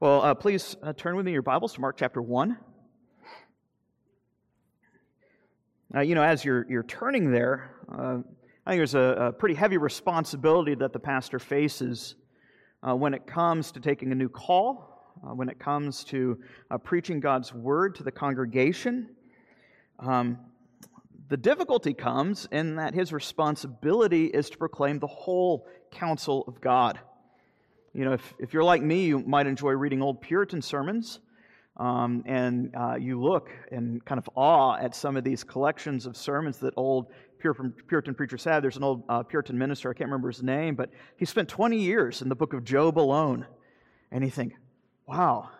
Well, uh, please uh, turn with me your Bibles to Mark chapter 1. Uh, you know, as you're, you're turning there, uh, I think there's a, a, pretty heavy responsibility that the pastor faces uh, when it comes to taking a new call, uh, when it comes to preaching God's word to the congregation. Um, the difficulty comes in that his responsibility is to proclaim the whole counsel of God. You know, if, if you're like me, you might enjoy reading old Puritan sermons. Um, and uh, you look in kind of awe at some of these collections of sermons that old Puritan, preachers had. There's an old uh, Puritan minister, I can't remember his name, but he spent 20 years in the book of Job alone. And you think, wow,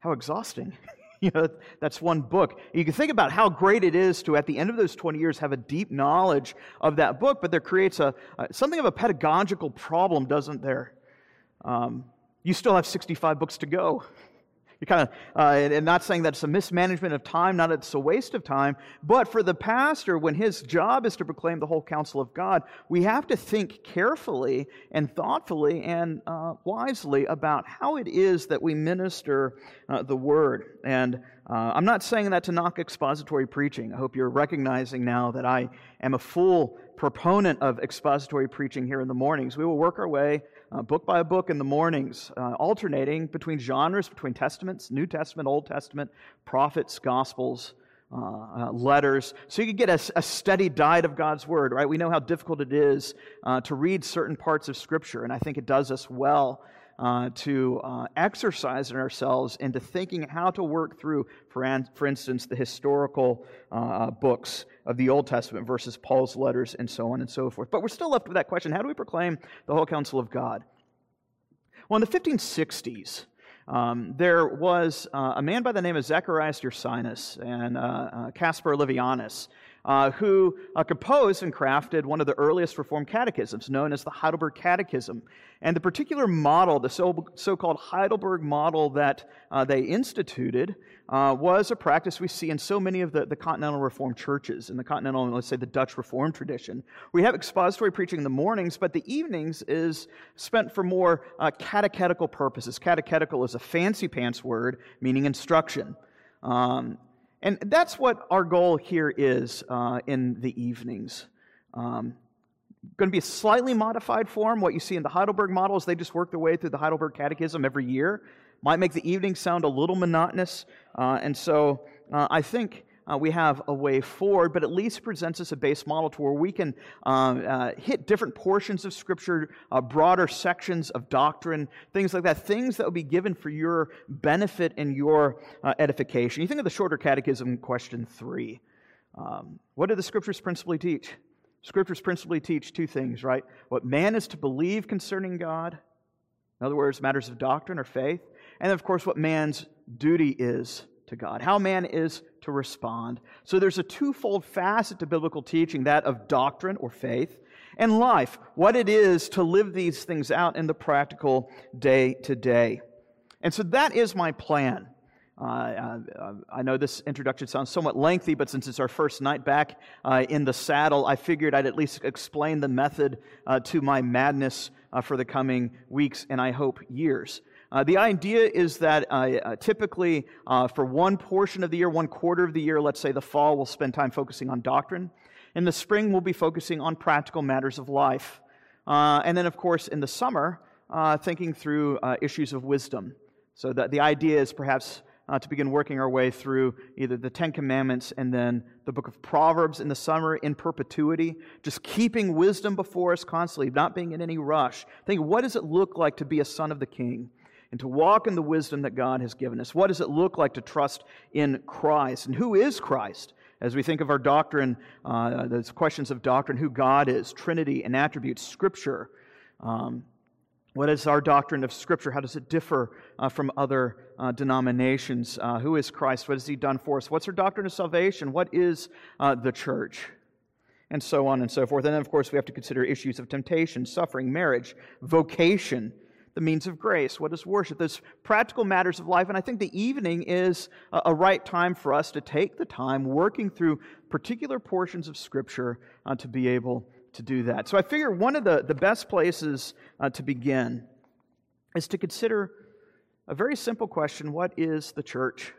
how exhausting. you know, that's one book. You can think about how great it is to, at the end of those 20 years, have a deep knowledge of that book, but there creates a, something of a pedagogical problem, doesn't there? Um, you still have 65 books to go. You're kind of, uh, and not saying that it's a mismanagement of time, not it's a waste of time, but for the pastor, when his job is to proclaim the whole counsel of God, we have to think carefully and thoughtfully and uh, wisely about how it is that we minister uh, the word. And uh, I'm not saying that to knock expository preaching. I hope you're recognizing now that I am a full proponent of expository preaching here in the mornings. We will work our way uh, book by book in the mornings, uh, alternating between genres, between Testaments, New Testament, Old Testament, prophets, Gospels, uh, uh letters, so you could get a, a, steady diet of God's Word, right? We know how difficult it is uh, to read certain parts of Scripture, and I think it does us well uh, to uh, exercise in ourselves into thinking how to work through, for, an, for instance, the historical uh, books of the Old Testament versus Paul's letters and so on and so forth. But we're still left with that question how do we proclaim the whole counsel of God? Well, in the 1560s, um, there was uh, a man by the name of Zacharias Ursinus and uh, uh, Caspar Olevianus uh, who uh, composed and crafted one of the earliest Reformed catechisms, known as the Heidelberg Catechism. And the particular model, the so called Heidelberg model that uh, they instituted, uh, was a practice we see in so many of the, the continental Reformed churches, in the continental, let's say the Dutch Reformed tradition. We have expository preaching in the mornings, but the evenings is spent for more uh, catechetical purposes. Catechetical is a fancy pants word meaning instruction. Um, and that's what our goal here is uh, in the evenings. Um, going to be a slightly modified form. What you see in the Heidelberg models, they just work their way through the Heidelberg Catechism every year. Might make the evening sound a little monotonous. Uh, and so uh, I think uh, we have a way forward, but at least presents us a base model to where we can um, uh, hit different portions of Scripture, uh, broader sections of doctrine, things like that, things that will be given for your benefit and your uh, edification. You think of the shorter catechism, question three. Um, what do the Scriptures principally teach? Scriptures principally teach two things, right? What man is to believe concerning God, in other words, matters of doctrine or faith, and of course, what man's duty is to God, how man is to respond. So there's a twofold facet to biblical teaching that of doctrine or faith, and life, what it is to live these things out in the practical day to day. And so that is my plan. Uh, uh, I know this introduction sounds somewhat lengthy, but since it's our first night back uh, in the saddle, I figured I'd at least explain the method uh, to my madness uh, for the coming weeks and I hope years. Uh, the idea is that uh, uh, typically uh, for one portion of the year, one quarter of the year, let's say the fall, we'll spend time focusing on doctrine. In the spring, we'll be focusing on practical matters of life. Uh, and then, of course, in the summer, uh, thinking through issues of wisdom. So the, the idea is perhaps to begin working our way through either the Ten Commandments and then the book of Proverbs in the summer in perpetuity, just keeping wisdom before us constantly, not being in any rush. Think, what does it look like to be a son of the king? And to walk in the wisdom that God has given us. What does it look like to trust in Christ? And who is Christ? As we think of our doctrine, uh, those questions of doctrine, who God is, Trinity and attributes, Scripture. Um, what is our doctrine of Scripture? How does it differ uh, from other uh, denominations? Uh, who is Christ? What has He done for us? What's our doctrine of salvation? What is uh, the church? And so on and so forth. And then, of course, we have to consider issues of temptation, suffering, marriage, vocation, the means of grace? What is worship? Those practical matters of life. And I think the evening is a, right time for us to take the time working through particular portions of Scripture uh, to be able to do that. So I figure one of the, the best places uh, to begin is to consider a very simple question What is the church?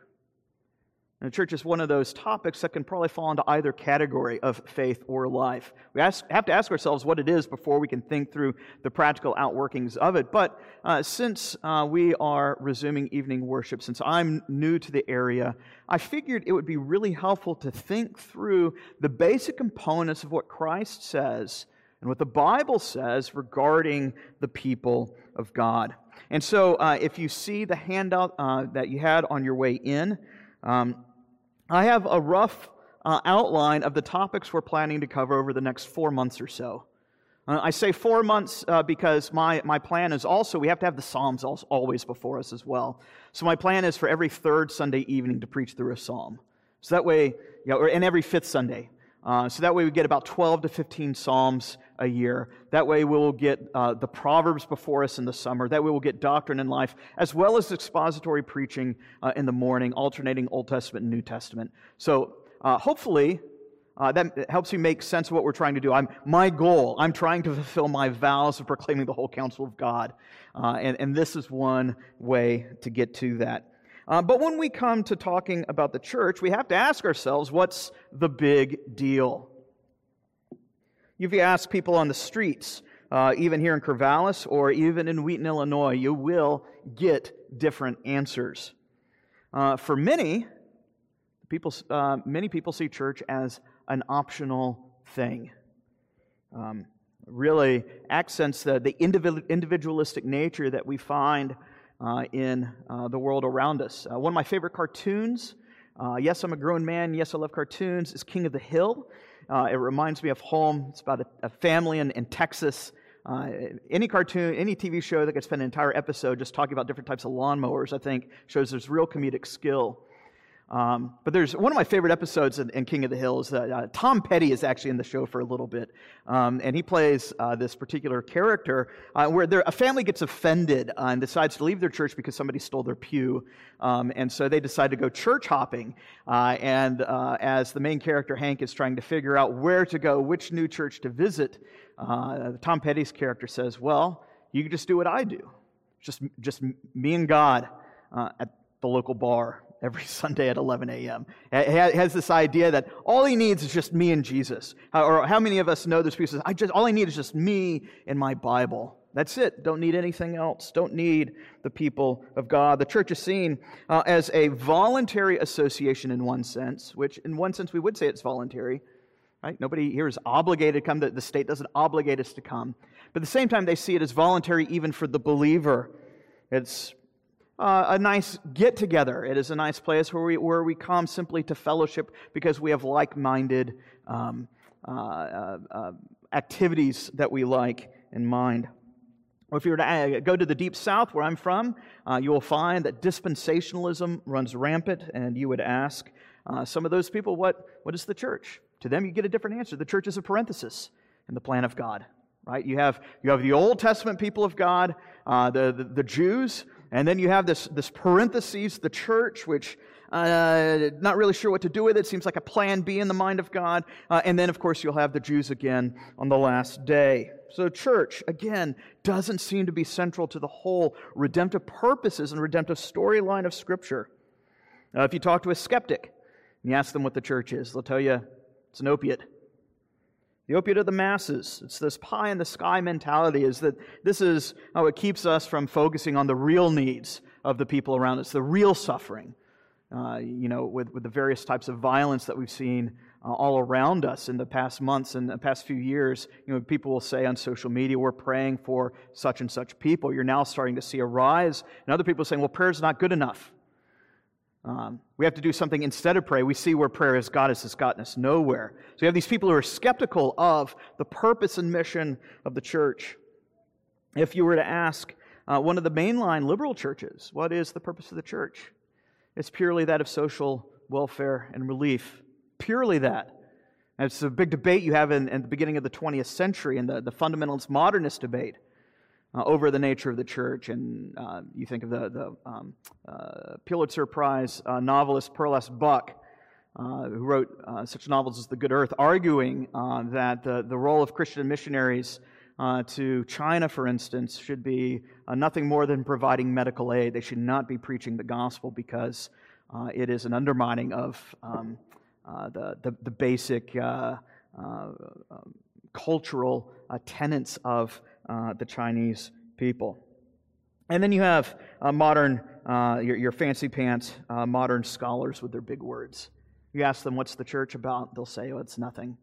And church is one of those topics that can probably fall into either category of faith or life. We ask, have to ask ourselves what it is before we can think through the practical outworkings of it. But uh, since uh, we are resuming evening worship, since I'm new to the area, I figured it would be really helpful to think through the basic components of what Christ says and what the Bible says regarding the people of God. And so, uh, if you see the handout uh, that you had on your way in, um, I have a rough uh, outline of the topics we're planning to cover over the next four months or so. Uh, I say four months uh, because my, my plan is also, we have to have the Psalms always before us as well. So my plan is for every third Sunday evening to preach through a Psalm. So that way, you know, and every fifth Sunday. Uh, so that way we get about 12 to 15 Psalms a year. That way we will get uh, the Proverbs before us in the summer. That way we'll get doctrine in life, as well as expository preaching uh, in the morning, alternating Old Testament and New Testament. So uh, hopefully uh, that helps you make sense of what we're trying to do. I'm, my goal, I'm trying to fulfill my vows of proclaiming the whole counsel of God. And, and this is one way to get to that. Uh, but when we come to talking about the church, we have to ask ourselves what's the big deal? If you ask people on the streets, uh, even here in Corvallis or even in Wheaton, Illinois, you will get different answers. Uh, for many, people, uh, many people see church as an optional thing. Um, really accents the, the individualistic nature that we find uh, in uh, the world around us. Uh, one of my favorite cartoons, uh, yes, I'm a grown man, yes, I love cartoons, is King of the Hill. Uh, it reminds me of home. It's about a, a family in, in Texas. Uh, any cartoon, any TV show that could spend an entire episode just talking about different types of lawnmowers, I think, shows there's real comedic skill. Um, but there's one of my favorite episodes in, in King of the Hills. Uh, uh, Tom Petty is actually in the show for a little bit, um, and he plays uh, this particular character uh, where a family gets offended uh, and decides to leave their church because somebody stole their pew, um, and so they decide to go church hopping. Uh, and as the main character Hank is trying to figure out where to go, which new church to visit, Tom Petty's character says, "Well, you can just do what I do, just just me and God at the local bar." Every Sunday at 11 a.m. Has this idea that all he needs is just me and Jesus. Or how many of us know this piece? I just all I need is just me and my Bible. That's it. Don't need anything else. Don't need the people of God. The church is seen uh, as a voluntary association in one sense, which in one sense we would say it's voluntary. Right? Nobody here is obligated to come. The state doesn't obligate us to come. But at the same time, they see it as voluntary even for the believer. It's uh, a nice get together. It is a nice place where we, where we come simply to fellowship because we have like minded um, uh, uh, uh, activities that we like in mind. Or if you were to uh, go to the deep south where I'm from, uh, you will find that dispensationalism runs rampant, and you would ask some of those people, what, what is the church? To them, you get a different answer. The church is a parenthesis in the plan of God right? You have, you have the Old Testament people of God, uh, the, the, the, Jews, and then you have this, this parentheses, the church, which uh, not really sure what to do with it. Seems like a plan B in the mind of God. Uh, and then, of course, you'll have the Jews again on the last day. So, church, again, doesn't seem to be central to the whole redemptive purposes and redemptive storyline of Scripture. Uh, if you talk to a skeptic and you ask them what the church is, they'll tell you it's an opiate. The opiate of the masses. It's this pie in the sky mentality, is that this is how it keeps us from focusing on the real needs of the people around us, the real suffering. Uh, you know, with, with the various types of violence that we've seen uh, all around us in the past months and the past few years. You know, people will say on social media, we're praying for such and such people. You're now starting to see a rise. And other people saying, well, prayer is not good enough. Um, we have to do something instead of pray. We see where prayer has got us, has gotten us nowhere. So you have these people who are skeptical of the purpose and mission of the church. If you were to ask uh, one of the mainline liberal churches, what is the purpose of the church? It's purely that of social welfare and relief. Purely that. And it's a big debate you have in, in the beginning of the 20th century in the, the fundamentalist modernist debate uh, over the nature of the church. And uh, you think of the, the um, uh, Pulitzer Prize uh, novelist Pearl S. Buck, uh, who wrote uh, such novels as The Good Earth, arguing that the, the role of Christian missionaries to China, for instance, should be nothing more than providing medical aid. They should not be preaching the gospel because it is an undermining of um, the, the, the, basic um, cultural tenets of the Chinese people. And then you have modern, your, your, fancy pants, modern scholars with their big words. You ask them, what's the church about? They'll say, oh, it's nothing.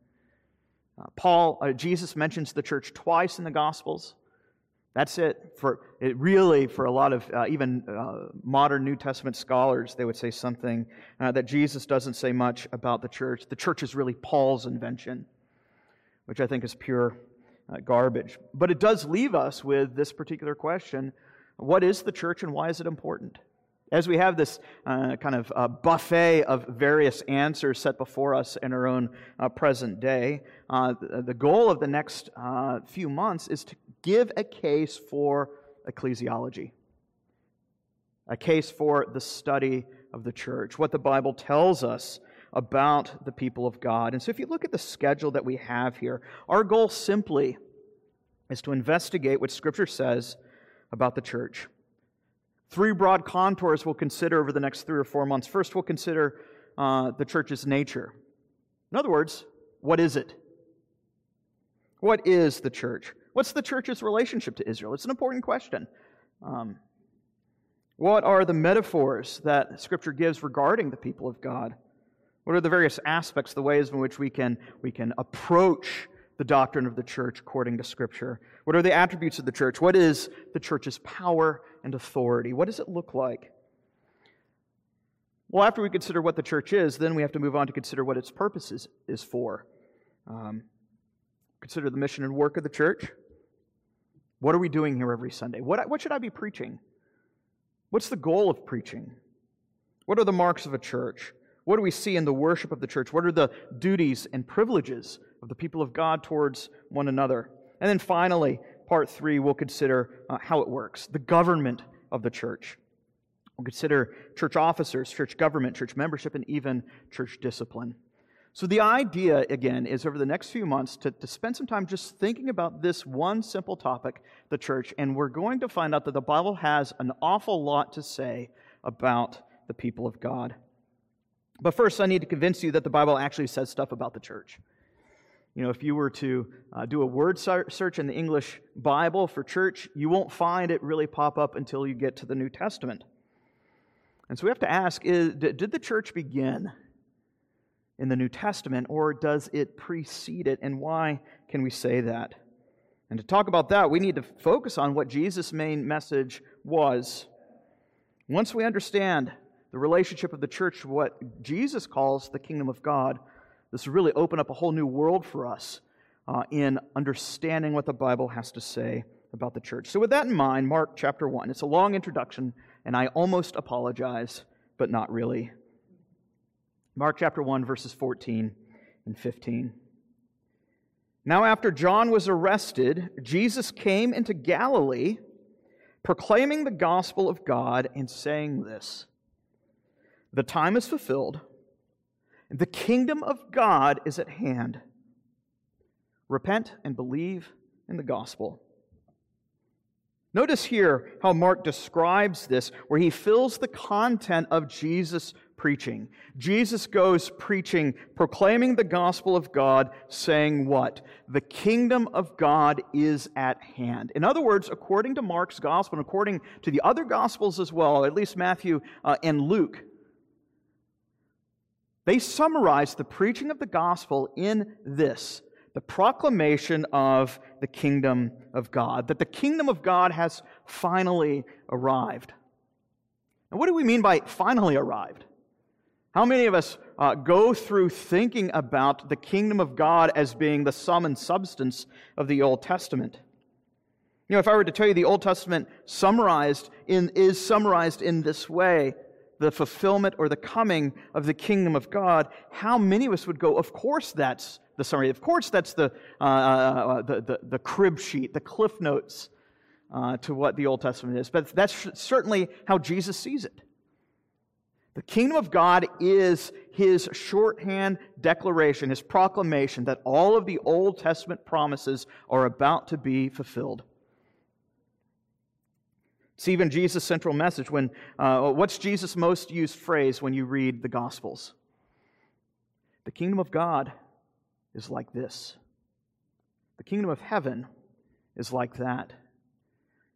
Uh, Paul, uh, Jesus mentions the church twice in the Gospels. That's it. For it really, for a lot of uh, even uh, modern New Testament scholars, they would say something uh, that Jesus doesn't say much about the church. The church is really Paul's invention, which I think is pure uh, garbage. But it does leave us with this particular question: What is the church, and why is it important? As we have this uh, kind of uh, buffet of various answers set before us in our own uh, present day, uh, the, the, goal of the next uh, few months is to give a case for ecclesiology, a case for the study of the church, what the Bible tells us about the people of God. And so, if you look at the schedule that we have here, our goal simply is to investigate what Scripture says about the church. Three broad contours we'll consider over the next three or four months. First, we'll consider uh, the church's nature. In other words, what is it? What is the church? What's the church's relationship to Israel? It's an important question. Um, what are the metaphors that Scripture gives regarding the people of God? What are the various aspects, the ways in which we can, we can approach the doctrine of the church according to Scripture? What are the attributes of the church? What is the church's power and authority? What does it look like? Well, after we consider what the church is, then we have to move on to consider what its purpose is, is for. Um, consider the mission and work of the church. What are we doing here every Sunday? What, what should I be preaching? What's the goal of preaching? What are the marks of a church? What do we see in the worship of the church? What are the duties and privileges of the people of God towards one another? And then finally, part three, we'll consider uh, how it works the government of the church. We'll consider church officers, church government, church membership, and even church discipline. So, the idea, again, is over the next few months to, to spend some time just thinking about this one simple topic, the church, and we're going to find out that the Bible has an awful lot to say about the people of God. But first, I need to convince you that the Bible actually says stuff about the church. You know, if you were to uh, do a word search in the English Bible for church, you won't find it really pop up until you get to the New Testament. And so we have to ask is, did the church begin in the New Testament, or does it precede it? And why can we say that? And to talk about that, we need to focus on what Jesus' main message was. Once we understand the relationship of the church to what Jesus calls the kingdom of God, this will really open up a whole new world for us uh, in understanding what the Bible has to say about the church. So, with that in mind, Mark chapter 1. It's a long introduction, and I almost apologize, but not really. Mark chapter 1, verses 14 and 15. Now, after John was arrested, Jesus came into Galilee, proclaiming the gospel of God and saying this The time is fulfilled the kingdom of God is at hand. Repent and believe in the gospel. Notice here how Mark describes this, where he fills the content of Jesus' preaching. Jesus goes preaching, proclaiming the gospel of God, saying what? The kingdom of God is at hand. In other words, according to Mark's gospel, and according to the other gospels as well, at least Matthew uh, and Luke, they summarize the preaching of the gospel in this the proclamation of the kingdom of God, that the kingdom of God has finally arrived. And what do we mean by finally arrived? How many of us uh, go through thinking about the kingdom of God as being the sum and substance of the Old Testament? You know, if I were to tell you the Old Testament summarized in, is summarized in this way, the fulfillment or the coming of the kingdom of God, how many of us would go, of course that's the summary. Of course that's the, uh, uh, uh, the, the, the, crib sheet, the cliff notes uh, to what the Old Testament is. But that's certainly how Jesus sees it. The kingdom of God is his shorthand declaration, his proclamation that all of the Old Testament promises are about to be fulfilled. It's even Jesus' central message. When, uh, what's Jesus' most used phrase when you read the Gospels? The kingdom of God is like this. The kingdom of heaven is like that.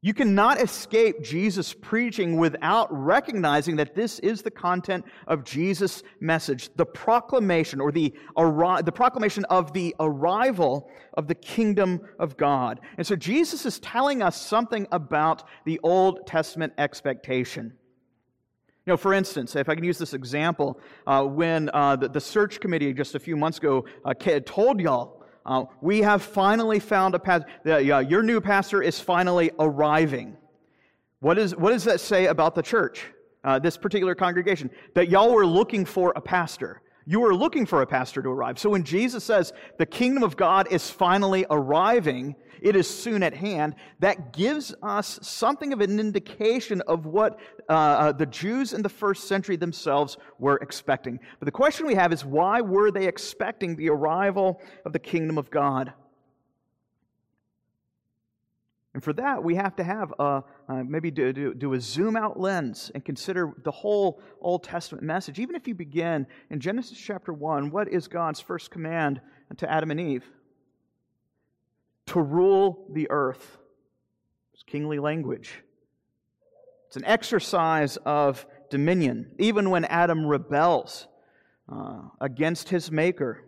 You cannot escape Jesus' preaching without recognizing that this is the content of Jesus' message, the proclamation or the, the proclamation of the arrival of the kingdom of God. And so Jesus is telling us something about the Old Testament expectation. You know, for instance, if I can use this example, uh, when uh, the, the, search committee just a few months ago uh, told y'all uh, we have finally found a pastor. Uh, your new pastor is finally arriving. What, is, what does that say about the church, uh, this particular congregation? That y'all were looking for a pastor. You are looking for a pastor to arrive. So when Jesus says the kingdom of God is finally arriving, it is soon at hand, that gives us something of an indication of what uh, uh, the Jews in the first century themselves were expecting. But the question we have is why were they expecting the arrival of the kingdom of God? And for that, we have to have a, uh, maybe do, do, do, a zoom out lens and consider the whole Old Testament message. Even if you begin in Genesis chapter 1, what is God's first command to Adam and Eve? To rule the earth. It's kingly language. It's an exercise of dominion. Even when Adam rebels uh, against his maker,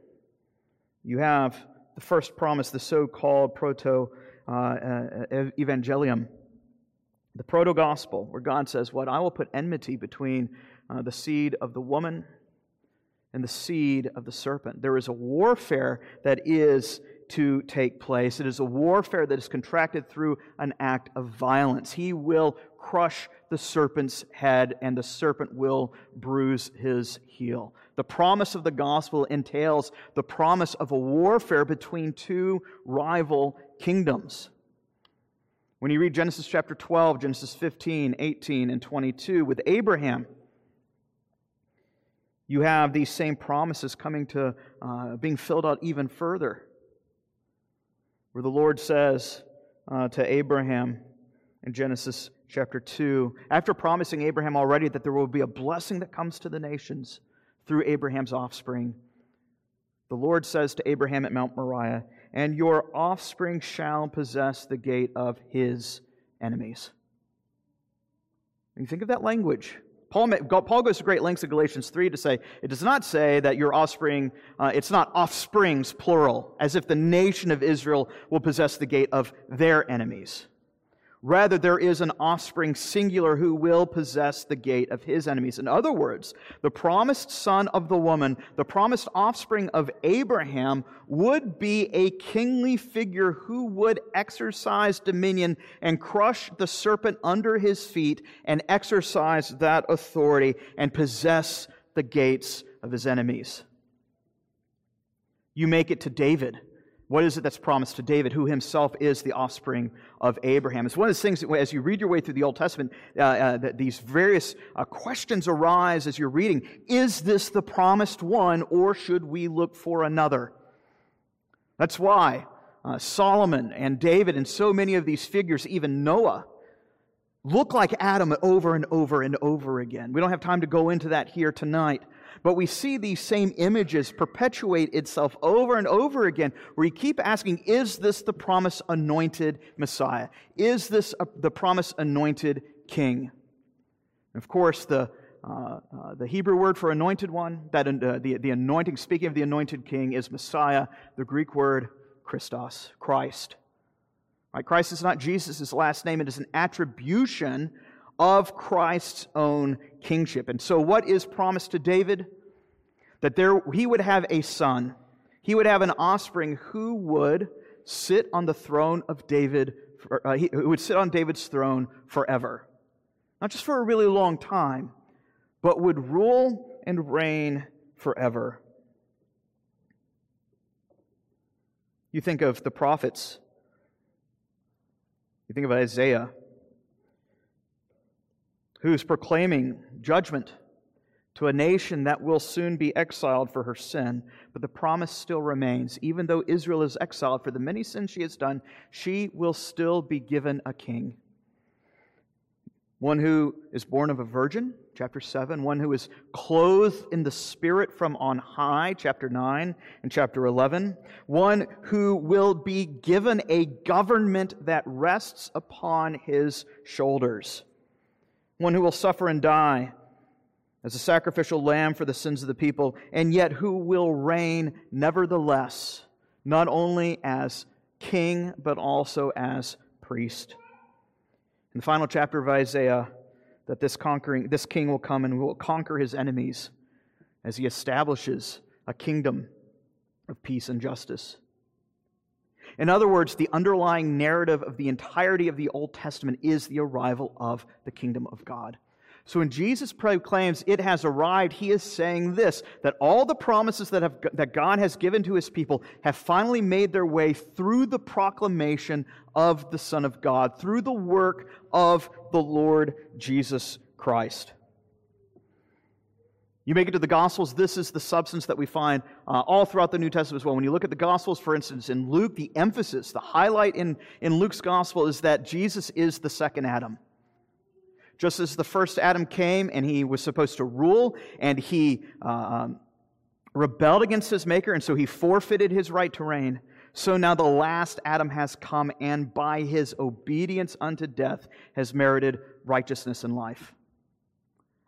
you have the first promise, the so called proto evangelium, the proto gospel, where God says, What? I will put enmity between uh, the seed of the woman and the seed of the serpent. There is a warfare that is to take place. It is a warfare that is contracted through an act of violence. He will crush the serpent's head, and the serpent will bruise his heel. The promise of the gospel entails the promise of a warfare between two rival kingdoms. When you read Genesis chapter 12, Genesis 15, 18, and 22 with Abraham, you have these same promises coming to uh, being filled out even further. Where the Lord says uh, to Abraham in Genesis chapter 2, after promising Abraham already that there will be a blessing that comes to the nations through Abraham's offspring, the Lord says to Abraham at Mount Moriah, and your offspring shall possess the gate of his enemies. When you think of that language, Paul, Paul goes to great lengths in Galatians 3 to say, it does not say that your offspring, uh, it's not offsprings, plural, as if the nation of Israel will possess the gate of their enemies. Rather, there is an offspring singular who will possess the gate of his enemies. In other words, the promised son of the woman, the promised offspring of Abraham, would be a kingly figure who would exercise dominion and crush the serpent under his feet and exercise that authority and possess the gates of his enemies. You make it to David what is it that's promised to David, who himself is the offspring of Abraham? It's one of those things that, as you read your way through the Old Testament, uh, uh, that these various uh, questions arise as you're reading. Is this the promised one, or should we look for another? That's why uh, Solomon and David and so many of these figures, even Noah, look like Adam over and over and over again. We don't have time to go into that here tonight. But we see these same images perpetuate itself over and over again, where you keep asking, is this the promised anointed Messiah? Is this a, the promised anointed king? And of course, the, uh, uh, the Hebrew word for anointed one, that uh, the, the anointing, speaking of the anointed king, is Messiah. The Greek word, Christos, Christ. Right? Christ is not Jesus' last name, it is an attribution of Christ's own kingship. And so, what is promised to David? That there, he would have a son, he would have an offspring who would sit on the throne of David, uh, he, who would sit on David's throne forever. Not just for a really long time, but would rule and reign forever. You think of the prophets. You think of Isaiah who's proclaiming judgment to a nation that will soon be exiled for her sin, but the promise still remains. Even though Israel is exiled for the many sins she has done, she will still be given a king. One who is born of a virgin, chapter 7. One who is clothed in the Spirit from on high, chapter 9 and chapter 11. One who will be given a government that rests upon his shoulders. One who will suffer and die as a sacrificial lamb for the sins of the people, and yet who will reign nevertheless, not only as king, but also as priest. In the final chapter of Isaiah, that this conquering this king will come and will conquer his enemies as he establishes a kingdom of peace and justice. In other words, the underlying narrative of the entirety of the Old Testament is the arrival of the kingdom of God. So when Jesus proclaims it has arrived, he is saying this that all the promises that, have, that God has given to his people have finally made their way through the proclamation of the Son of God, through the work of the Lord Jesus Christ. You make it to the Gospels, this is the substance that we find uh, all throughout the New Testament as well. When you look at the Gospels, for instance, in Luke, the emphasis, the highlight in, in Luke's Gospel is that Jesus is the second Adam. Just as the first Adam came and he was supposed to rule and he uh, um, rebelled against his maker and so he forfeited his right to reign, so now the last Adam has come and by his obedience unto death has merited righteousness and life.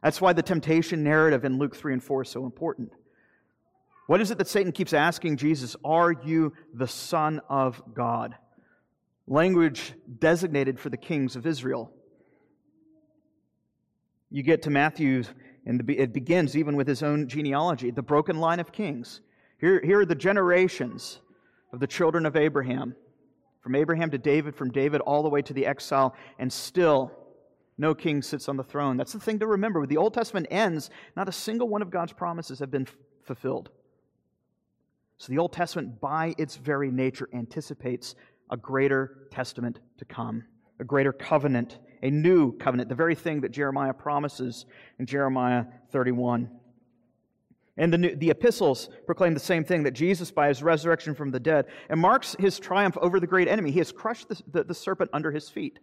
That's why the temptation narrative in Luke 3 and 4 is so important. What is it that Satan keeps asking Jesus? Are you the Son of God? Language designated for the kings of Israel. You get to Matthew, and it begins even with his own genealogy, the broken line of kings. Here, here are the generations of the children of Abraham, from Abraham to David, from David all the way to the exile, and still no king sits on the throne. That's the thing to remember. When the Old Testament ends, not a single one of God's promises have been f- fulfilled. So the Old Testament, by its very nature, anticipates a greater testament to come, a greater covenant a new covenant, the very thing that Jeremiah promises in Jeremiah 31. And the, new, the epistles proclaim the same thing that Jesus, by his resurrection from the dead, and marks his triumph over the great enemy. He has crushed the, the, the serpent under his feet.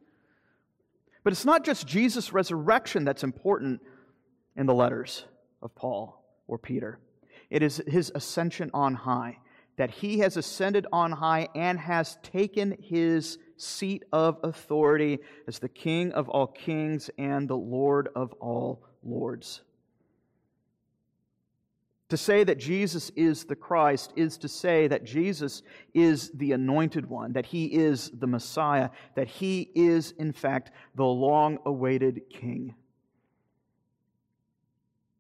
But it's not just Jesus' resurrection that's important in the letters of Paul or Peter, it is his ascension on high, that he has ascended on high and has taken his seat of authority as the King of all kings and the Lord of all lords. To say that Jesus is the Christ is to say that Jesus is the anointed one, that he is the Messiah, that he is, in fact, the long awaited King.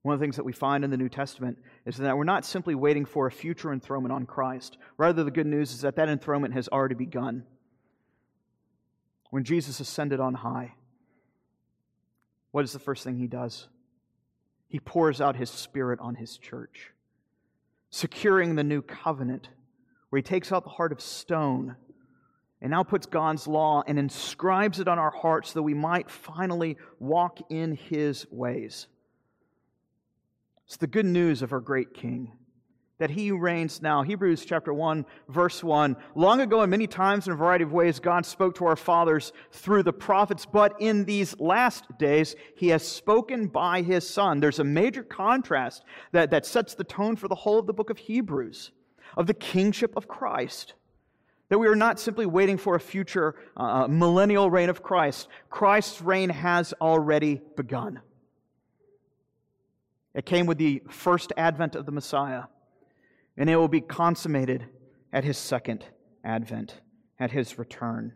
One of the things that we find in the New Testament is that we're not simply waiting for a future enthronement on Christ. Rather, the good news is that that enthronement has already begun when Jesus ascended on high, what is the first thing he does? He pours out his Spirit on his church, securing the new covenant, where he takes out the heart of stone and now puts God's law and inscribes it on our hearts so that we might finally walk in his ways. It's the good news of our great King that he reigns now. Hebrews chapter 1, verse 1. Long ago, and many times in a variety of ways, God spoke to our fathers through the prophets, but in these last days, he has spoken by his Son. There's a major contrast that, that sets the tone for the whole of the book of Hebrews of the kingship of Christ. That we are not simply waiting for a future uh, millennial reign of Christ. Christ's reign has already begun. It came with the first advent of the Messiah and it will be consummated at his second advent, at his return.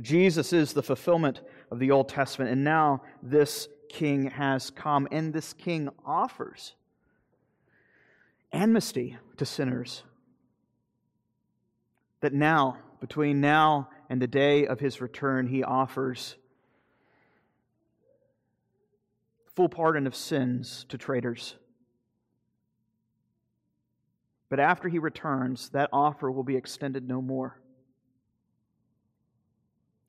Jesus is the fulfillment of the Old Testament, and now this king has come, and this king offers amnesty to sinners. That now, between now and the day of his return, he offers full pardon of sins to traitors but after he returns, that offer will be extended no more.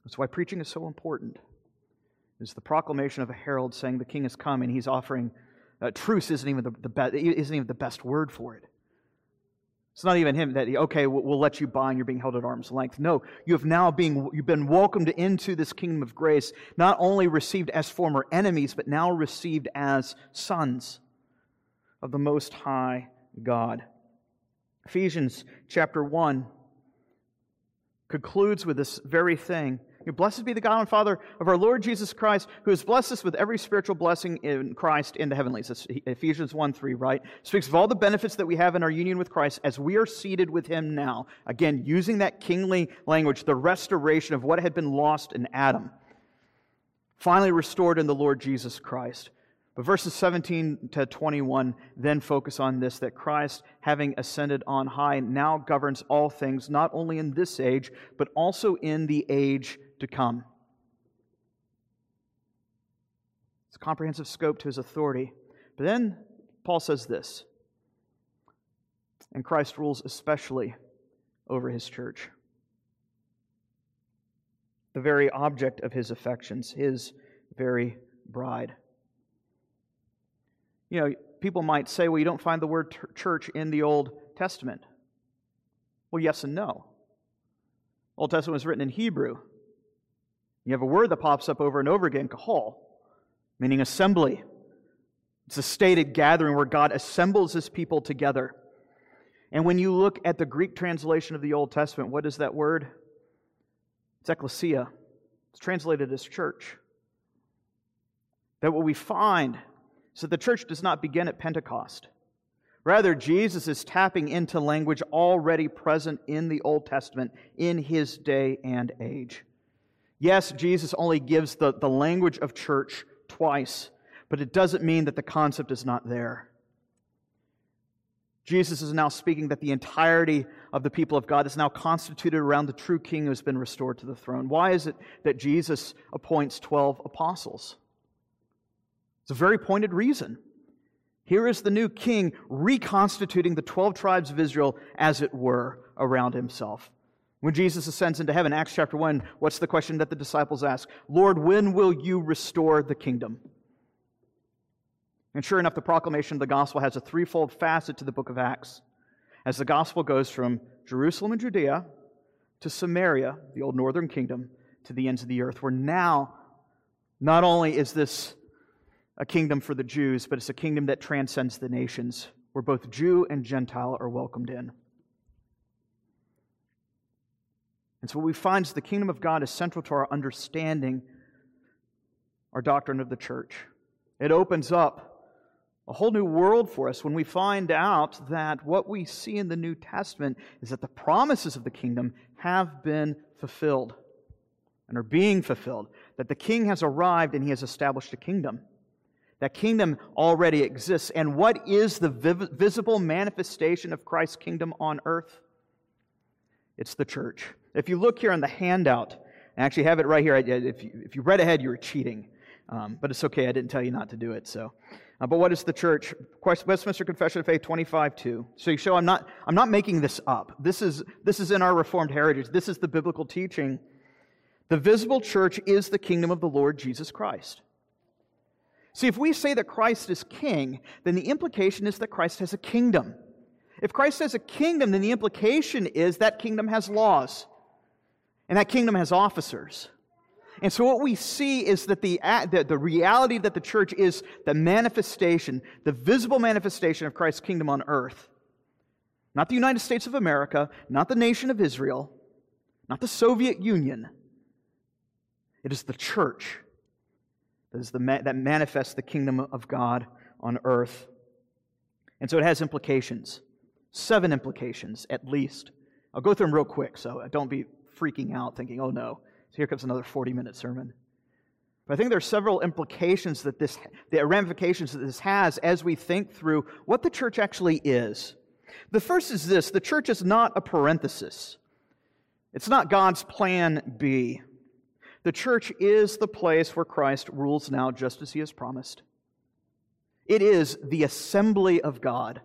That's why preaching is so important. is the proclamation of a herald saying the king has come and he's offering uh, truce isn't even the, the be- isn't even the best word for it. It's not even him that okay, we'll, we'll let you by and you're being held at arm's length. No, you have now been you've been welcomed into this kingdom of grace, not only received as former enemies, but now received as sons of the Most High God. Ephesians chapter 1 concludes with this very thing. Blessed be the God and Father of our Lord Jesus Christ, who has blessed us with every spiritual blessing in Christ in the heavenlies. That's Ephesians 1 3, right? Speaks of all the benefits that we have in our union with Christ as we are seated with Him now. Again, using that kingly language, the restoration of what had been lost in Adam, finally restored in the Lord Jesus Christ. But verses 17 to 21 then focus on this that Christ, having ascended on high, now governs all things, not only in this age, but also in the age to come. It's a comprehensive scope to his authority. But then Paul says this, and Christ rules especially over his church. The very object of his affections, his very bride. You know, people might say, well, you don't find the word church in the Old Testament. Well, yes and no. Old Testament was written in Hebrew. You have a word that pops up over and over again, kahal, meaning assembly. It's a stated gathering where God assembles his people together. And when you look at the Greek translation of the Old Testament, what is that word? It's ecclesia. It's translated as church. That what we find so the church does not begin at Pentecost. Rather, Jesus is tapping into language already present in the Old Testament in his day and age. Yes, Jesus only gives the, the language of church twice, but it doesn't mean that the concept is not there. Jesus is now speaking that the entirety of the people of God is now constituted around the true king who has been restored to the throne. Why is it that Jesus appoints 12 apostles? It's a very pointed reason. Here is the new king reconstituting the 12 tribes of Israel, as it were, around himself. When Jesus ascends into heaven, Acts chapter 1, what's the question that the disciples ask? Lord, when will you restore the kingdom? And sure enough, the proclamation of the gospel has a threefold facet to the book of Acts. As the gospel goes from Jerusalem and Judea to Samaria, the old northern kingdom, to the ends of the earth, where now not only is this a kingdom for the Jews, but it's a kingdom that transcends the nations, where both Jew and Gentile are welcomed in. And so, what we find is the kingdom of God is central to our understanding, our doctrine of the church. It opens up a whole new world for us when we find out that what we see in the New Testament is that the promises of the kingdom have been fulfilled and are being fulfilled, that the king has arrived and he has established a kingdom. That kingdom already exists. And what is the visible manifestation of Christ's kingdom on earth? It's the church. If you look here on the handout, I actually have it right here. If you, if you read ahead, you were cheating. Um, but it's okay. I didn't tell you not to do it. So, uh, but what is the church? Westminster Confession of Faith 25 2. So you show I'm not, I'm not making this up. This is, this is in our Reformed heritage. This is the biblical teaching. The visible church is the kingdom of the Lord Jesus Christ. See, if we say that Christ is king, then the implication is that Christ has a kingdom. If Christ has a kingdom, then the implication is that kingdom has laws, and that kingdom has officers. And so, what we see is that the, the, the, reality that the church is the manifestation, the visible manifestation of Christ's kingdom on earth. Not the United States of America, not the nation of Israel, not the Soviet Union. It is the church that, is the, that manifests the kingdom of God on earth. And so it has implications, seven implications at least. I'll go through them real quick, so don't be freaking out thinking, oh no, so here comes another 40 minute sermon. But I think there are several implications that this, the ramifications that this has as we think through what the church actually is. The first is this the church is not a parenthesis, it's not God's plan B. The church is the place where Christ rules now just as he has promised. It is the assembly of God.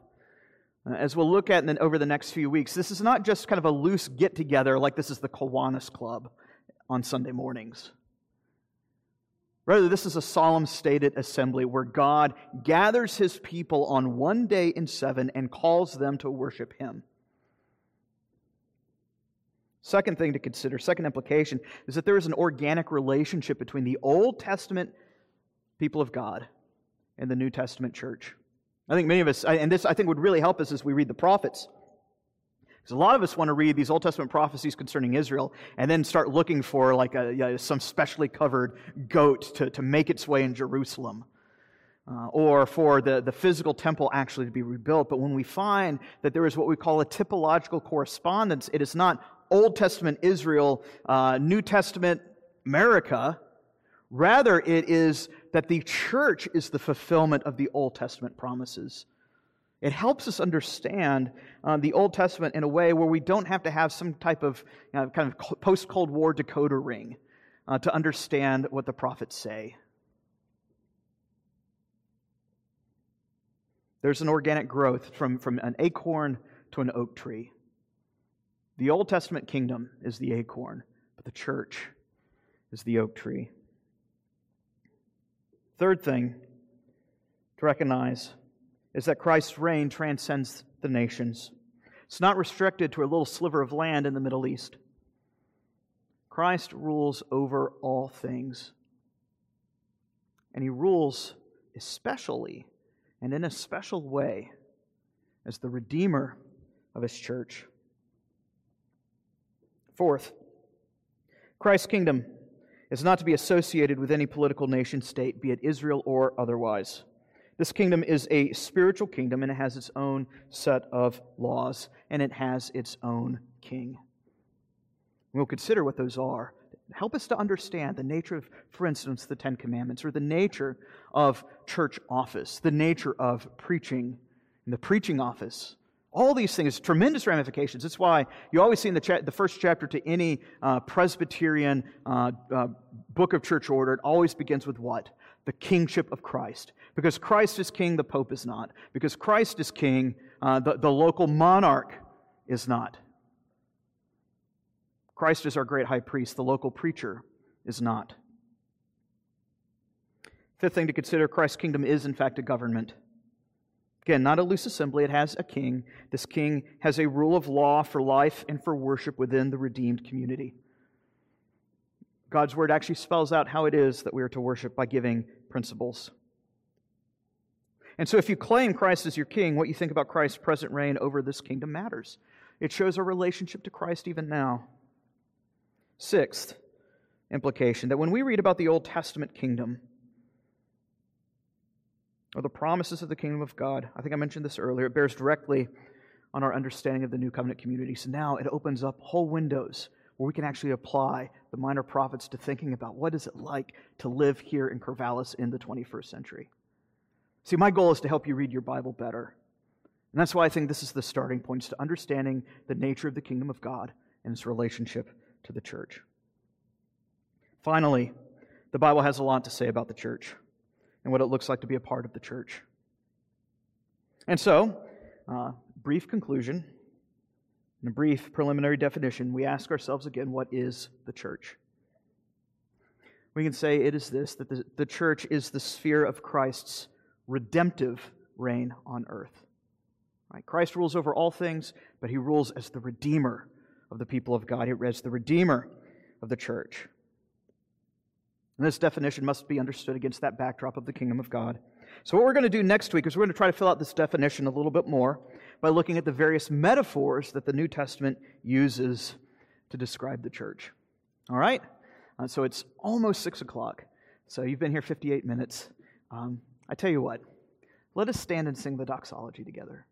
Uh, as we'll look at over the next few weeks, this is not just kind of a loose get together like this is the Kiwanis Club on Sunday mornings. Rather, this is a solemn stated assembly where God gathers his people on one day in seven and calls them to worship him. Second thing to consider, second implication, is that there is an organic relationship between the Old Testament people of God and the New Testament church. I think many of us, and this I think would really help us as we read the prophets. Because a lot of us want to read these Old Testament prophecies concerning Israel and then start looking for like a, you know, some specially covered goat to, to make its way in Jerusalem. Uh, or for the, the physical temple actually to be rebuilt. But when we find that there is what we call a typological correspondence, it is not Old Testament Israel, uh, New Testament America. Rather, it is that the church is the fulfillment of the Old Testament promises. It helps us understand uh, the Old Testament in a way where we don't have to have some type of you know, kind of post Cold War decoder ring uh, to understand what the prophets say. There's an organic growth from, from an acorn to an oak tree. The Old Testament kingdom is the acorn, but the church is the oak tree. Third thing to recognize is that Christ's reign transcends the nations. It's not restricted to a little sliver of land in the Middle East. Christ rules over all things. And he rules especially and in a special way as the Redeemer of his church. Fourth, Christ's kingdom is not to be associated with any political nation state, be it Israel or otherwise. This kingdom is a spiritual kingdom and it has its own set of laws and it has its own king. We'll consider what those are. Help us to understand the nature of, for instance, the Ten Commandments or the nature of church office, the nature of preaching, and the preaching office all these things, tremendous ramifications. That's why you always see in the, cha- the first chapter to any uh, Presbyterian uh, uh, book of church order, it always begins with what? The kingship of Christ. Because Christ is king, the Pope is not. Because Christ is king, uh, the, the local monarch is not. Christ is our great high priest, the local preacher is not. Fifth thing to consider Christ's kingdom is, in fact, a government. Again, not a loose assembly, it has a king. This king has a rule of law for life and for worship within the redeemed community. God's word actually spells out how it is that we are to worship by giving principles. And so, if you claim Christ as your king, what you think about Christ's present reign over this kingdom matters. It shows our relationship to Christ even now. Sixth implication that when we read about the Old Testament kingdom, or the promises of the kingdom of God. I think I mentioned this earlier. It bears directly on our understanding of the new covenant community. So now it opens up whole windows where we can actually apply the minor prophets to thinking about what is it like to live here in Corvallis in the 21st century. See, my goal is to help you read your Bible better. And that's why I think this is the starting point, to understanding the nature of the kingdom of God and its relationship to the church. Finally, the Bible has a lot to say about the church and what it looks like to be a part of the church. And so, uh, brief conclusion and a brief preliminary definition, we ask ourselves again what is the church? We can say it is this that the, the church is the sphere of Christ's redemptive reign on earth. Right? Christ rules over all things, but he rules as the redeemer of the people of God. As the redeemer of the church. And this definition must be understood against that backdrop of the kingdom of God. So, what we're going to do next week is we're going to try to fill out this definition a little bit more by looking at the various metaphors that the New Testament uses to describe the church. All right? Uh, so, it's almost 6 o'clock. So, you've been here 58 minutes. Um, I tell you what, let us stand and sing the doxology together.